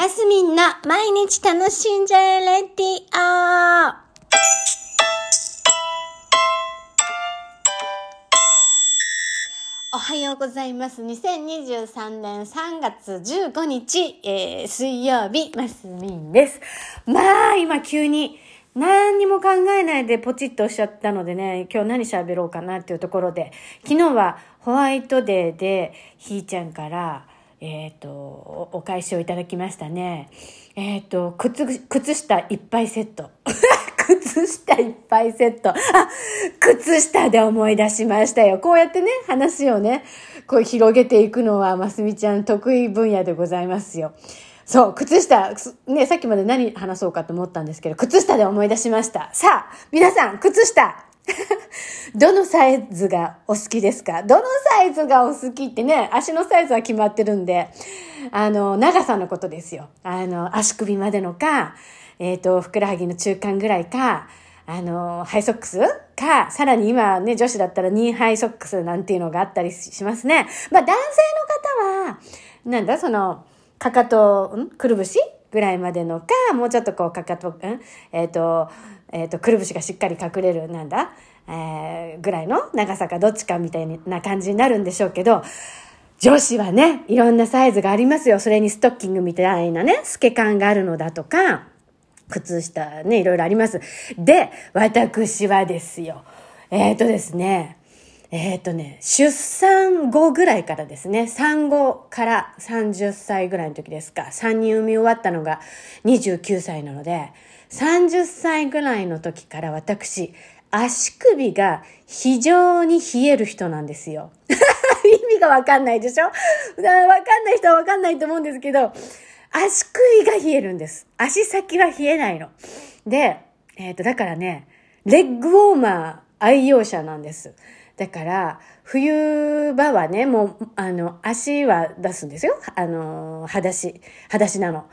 マスミンの毎日楽しんじゃえレディオおはようございます。2023年3月15日、えー、水曜日、マスミンです。まあ、今急に何にも考えないでポチッとおっしゃったのでね、今日何喋ろうかなっていうところで、昨日はホワイトデーでひーちゃんから、えっ、と、お返しをいただきましたね。えっ、と、靴、靴下いっぱいセット。靴下いっぱいセット。あ、靴下で思い出しましたよ。こうやってね、話をね、こう広げていくのは、ますみちゃん得意分野でございますよ。そう、靴下、ね、さっきまで何話そうかと思ったんですけど、靴下で思い出しました。さあ、皆さん、靴下 どのサイズがお好きですか？どのサイズがお好きってね、足のサイズは決まってるんで、あの、長さのことですよ。あの、足首までのか、えっ、ー、と、ふくらはぎの中間ぐらいか、あの、ハイソックスか、さらに今ね、女子だったらニーハイソックスなんていうのがあったりしますね。まあ、男性の方は、なんだ、その、かかと、ん？くるぶしぐらいまでのか、もうちょっとこう、かかと、ん？えっ、ー、と、えっ、ー、と、くるぶしがしっかり隠れる、なんだ？えー、ぐらいの長さかどっちかみたいな感じになるんでしょうけど、女子はね、いろんなサイズがありますよ。それにストッキングみたいなね、透け感があるのだとか、靴下ね、いろいろあります。で、私はですよ。えっ、ー、とですね、えっ、ー、とね、出産後ぐらいからですね、産後から30歳ぐらいの時ですか、3人産み終わったのが29歳なので、30歳ぐらいの時から私、足首が非常に冷える人なんですよ。意味がわかんないでしょ？わかんない人はわかんないと思うんですけど、足首が冷えるんです。足先は冷えないの。で、えっ、ー、と、だからね、レッグウォーマー愛用者なんです。だから、冬場はね、もう、あの、足は出すんですよ。あの、裸足、裸足なの。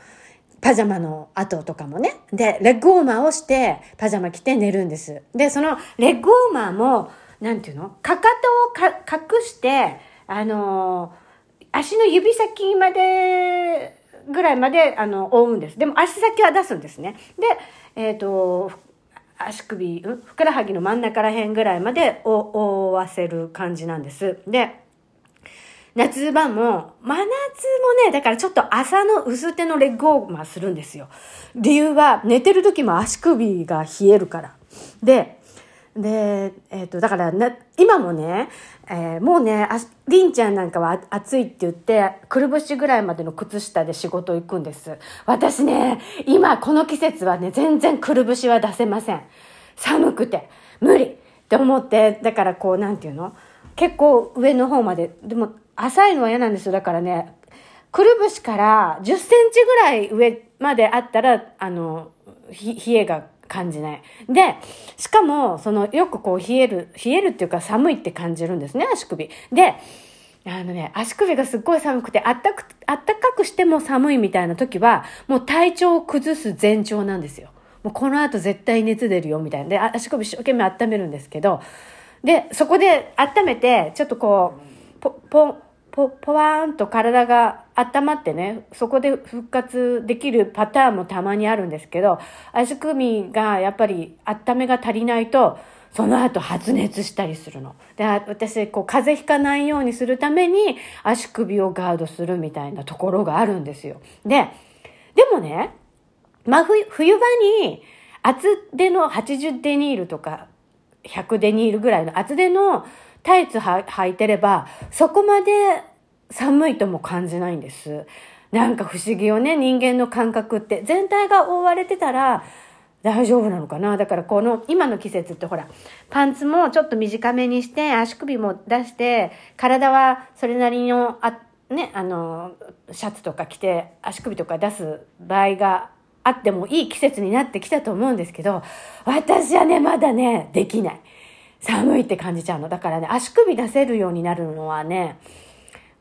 パジャマの後とかもね。で、レッグウォーマーをして、パジャマ着て寝るんです。で、そのレッグウォーマーも、なんていうの？かかとを隠して、あの足の指先まで、ぐらいまで、あの、覆うんです。でも足先は出すんですね。で、えっ、ー、と、足首、ふくらはぎの真ん中ら辺ぐらいまで覆わせる感じなんです。で、夏場も、真夏もね、だからちょっと朝の薄手のレッグウォーマーするんですよ。理由は、寝てる時も足首が冷えるから。で、で、えっ、ー、と、だからな、今もね、えー、もうね、ありんちゃんなんかは暑いって言って、くるぶしぐらいまでの靴下で仕事行くんです。私ね、今この季節はね、全然くるぶしは出せません。寒くて、無理って思って、だからこう、なんていうの？結構上の方まで、でも浅いのは嫌なんですよ。だからね、くるぶしから10センチぐらい上まであったら、あの、冷えが感じない。で、しかも、その、よくこう冷える、冷えるっていうか寒いって感じるんですね、足首。で、あのね、足首がすっごい寒くて、あったく、あったかくしても寒いみたいな時は、もう体調を崩す前兆なんですよ。もうこの後絶対熱出るよ、みたいな。で、足首一生懸命温めるんですけど、で、そこで温めて、ちょっとこう、ポ、ポン、ポ、ポワーンと体が温まってね、そこで復活できるパターンもたまにあるんですけど、足首がやっぱり温めが足りないと、その後発熱したりするの。で、私、こう、風邪ひかないようにするために足首をガードするみたいなところがあるんですよ。で、でもね、まあ、冬場に厚手の80デニールとか100デニールぐらいの厚手のタイツ履いてれば、そこまで寒いとも感じないんです。なんか不思議よね、人間の感覚って。全体が覆われてたら大丈夫なのかなだからこの今の季節ってほら、パンツもちょっと短めにして、足首も出して、体はそれなりの、あね、あの、シャツとか着て足首とか出す場合があってもいい季節になってきたと思うんですけど、私はね、まだね、できない。寒いって感じちゃうの。だからね、足首出せるようになるのはね、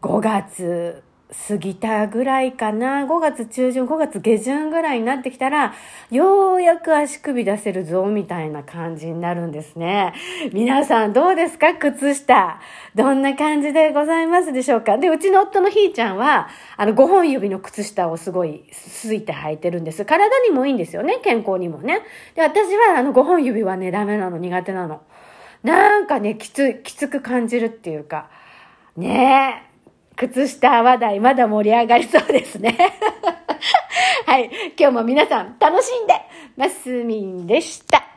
5月過ぎたぐらいかな、5月中旬、5月下旬ぐらいになってきたら、ようやく足首出せるぞ、みたいな感じになるんですね。皆さんどうですか？靴下。どんな感じでございますでしょうか？で、うちの夫のひーちゃんは、あの、5本指の靴下をすごい、すいて履いてるんです。体にもいいんですよね、健康にもね。で、私はあの、5本指はね、ダメなの、苦手なの。なんかね、きつ、きつく感じるっていうか、ねえ。靴下話題まだ盛り上がりそうですね。はい。今日も皆さん楽しんで、マスミンでした。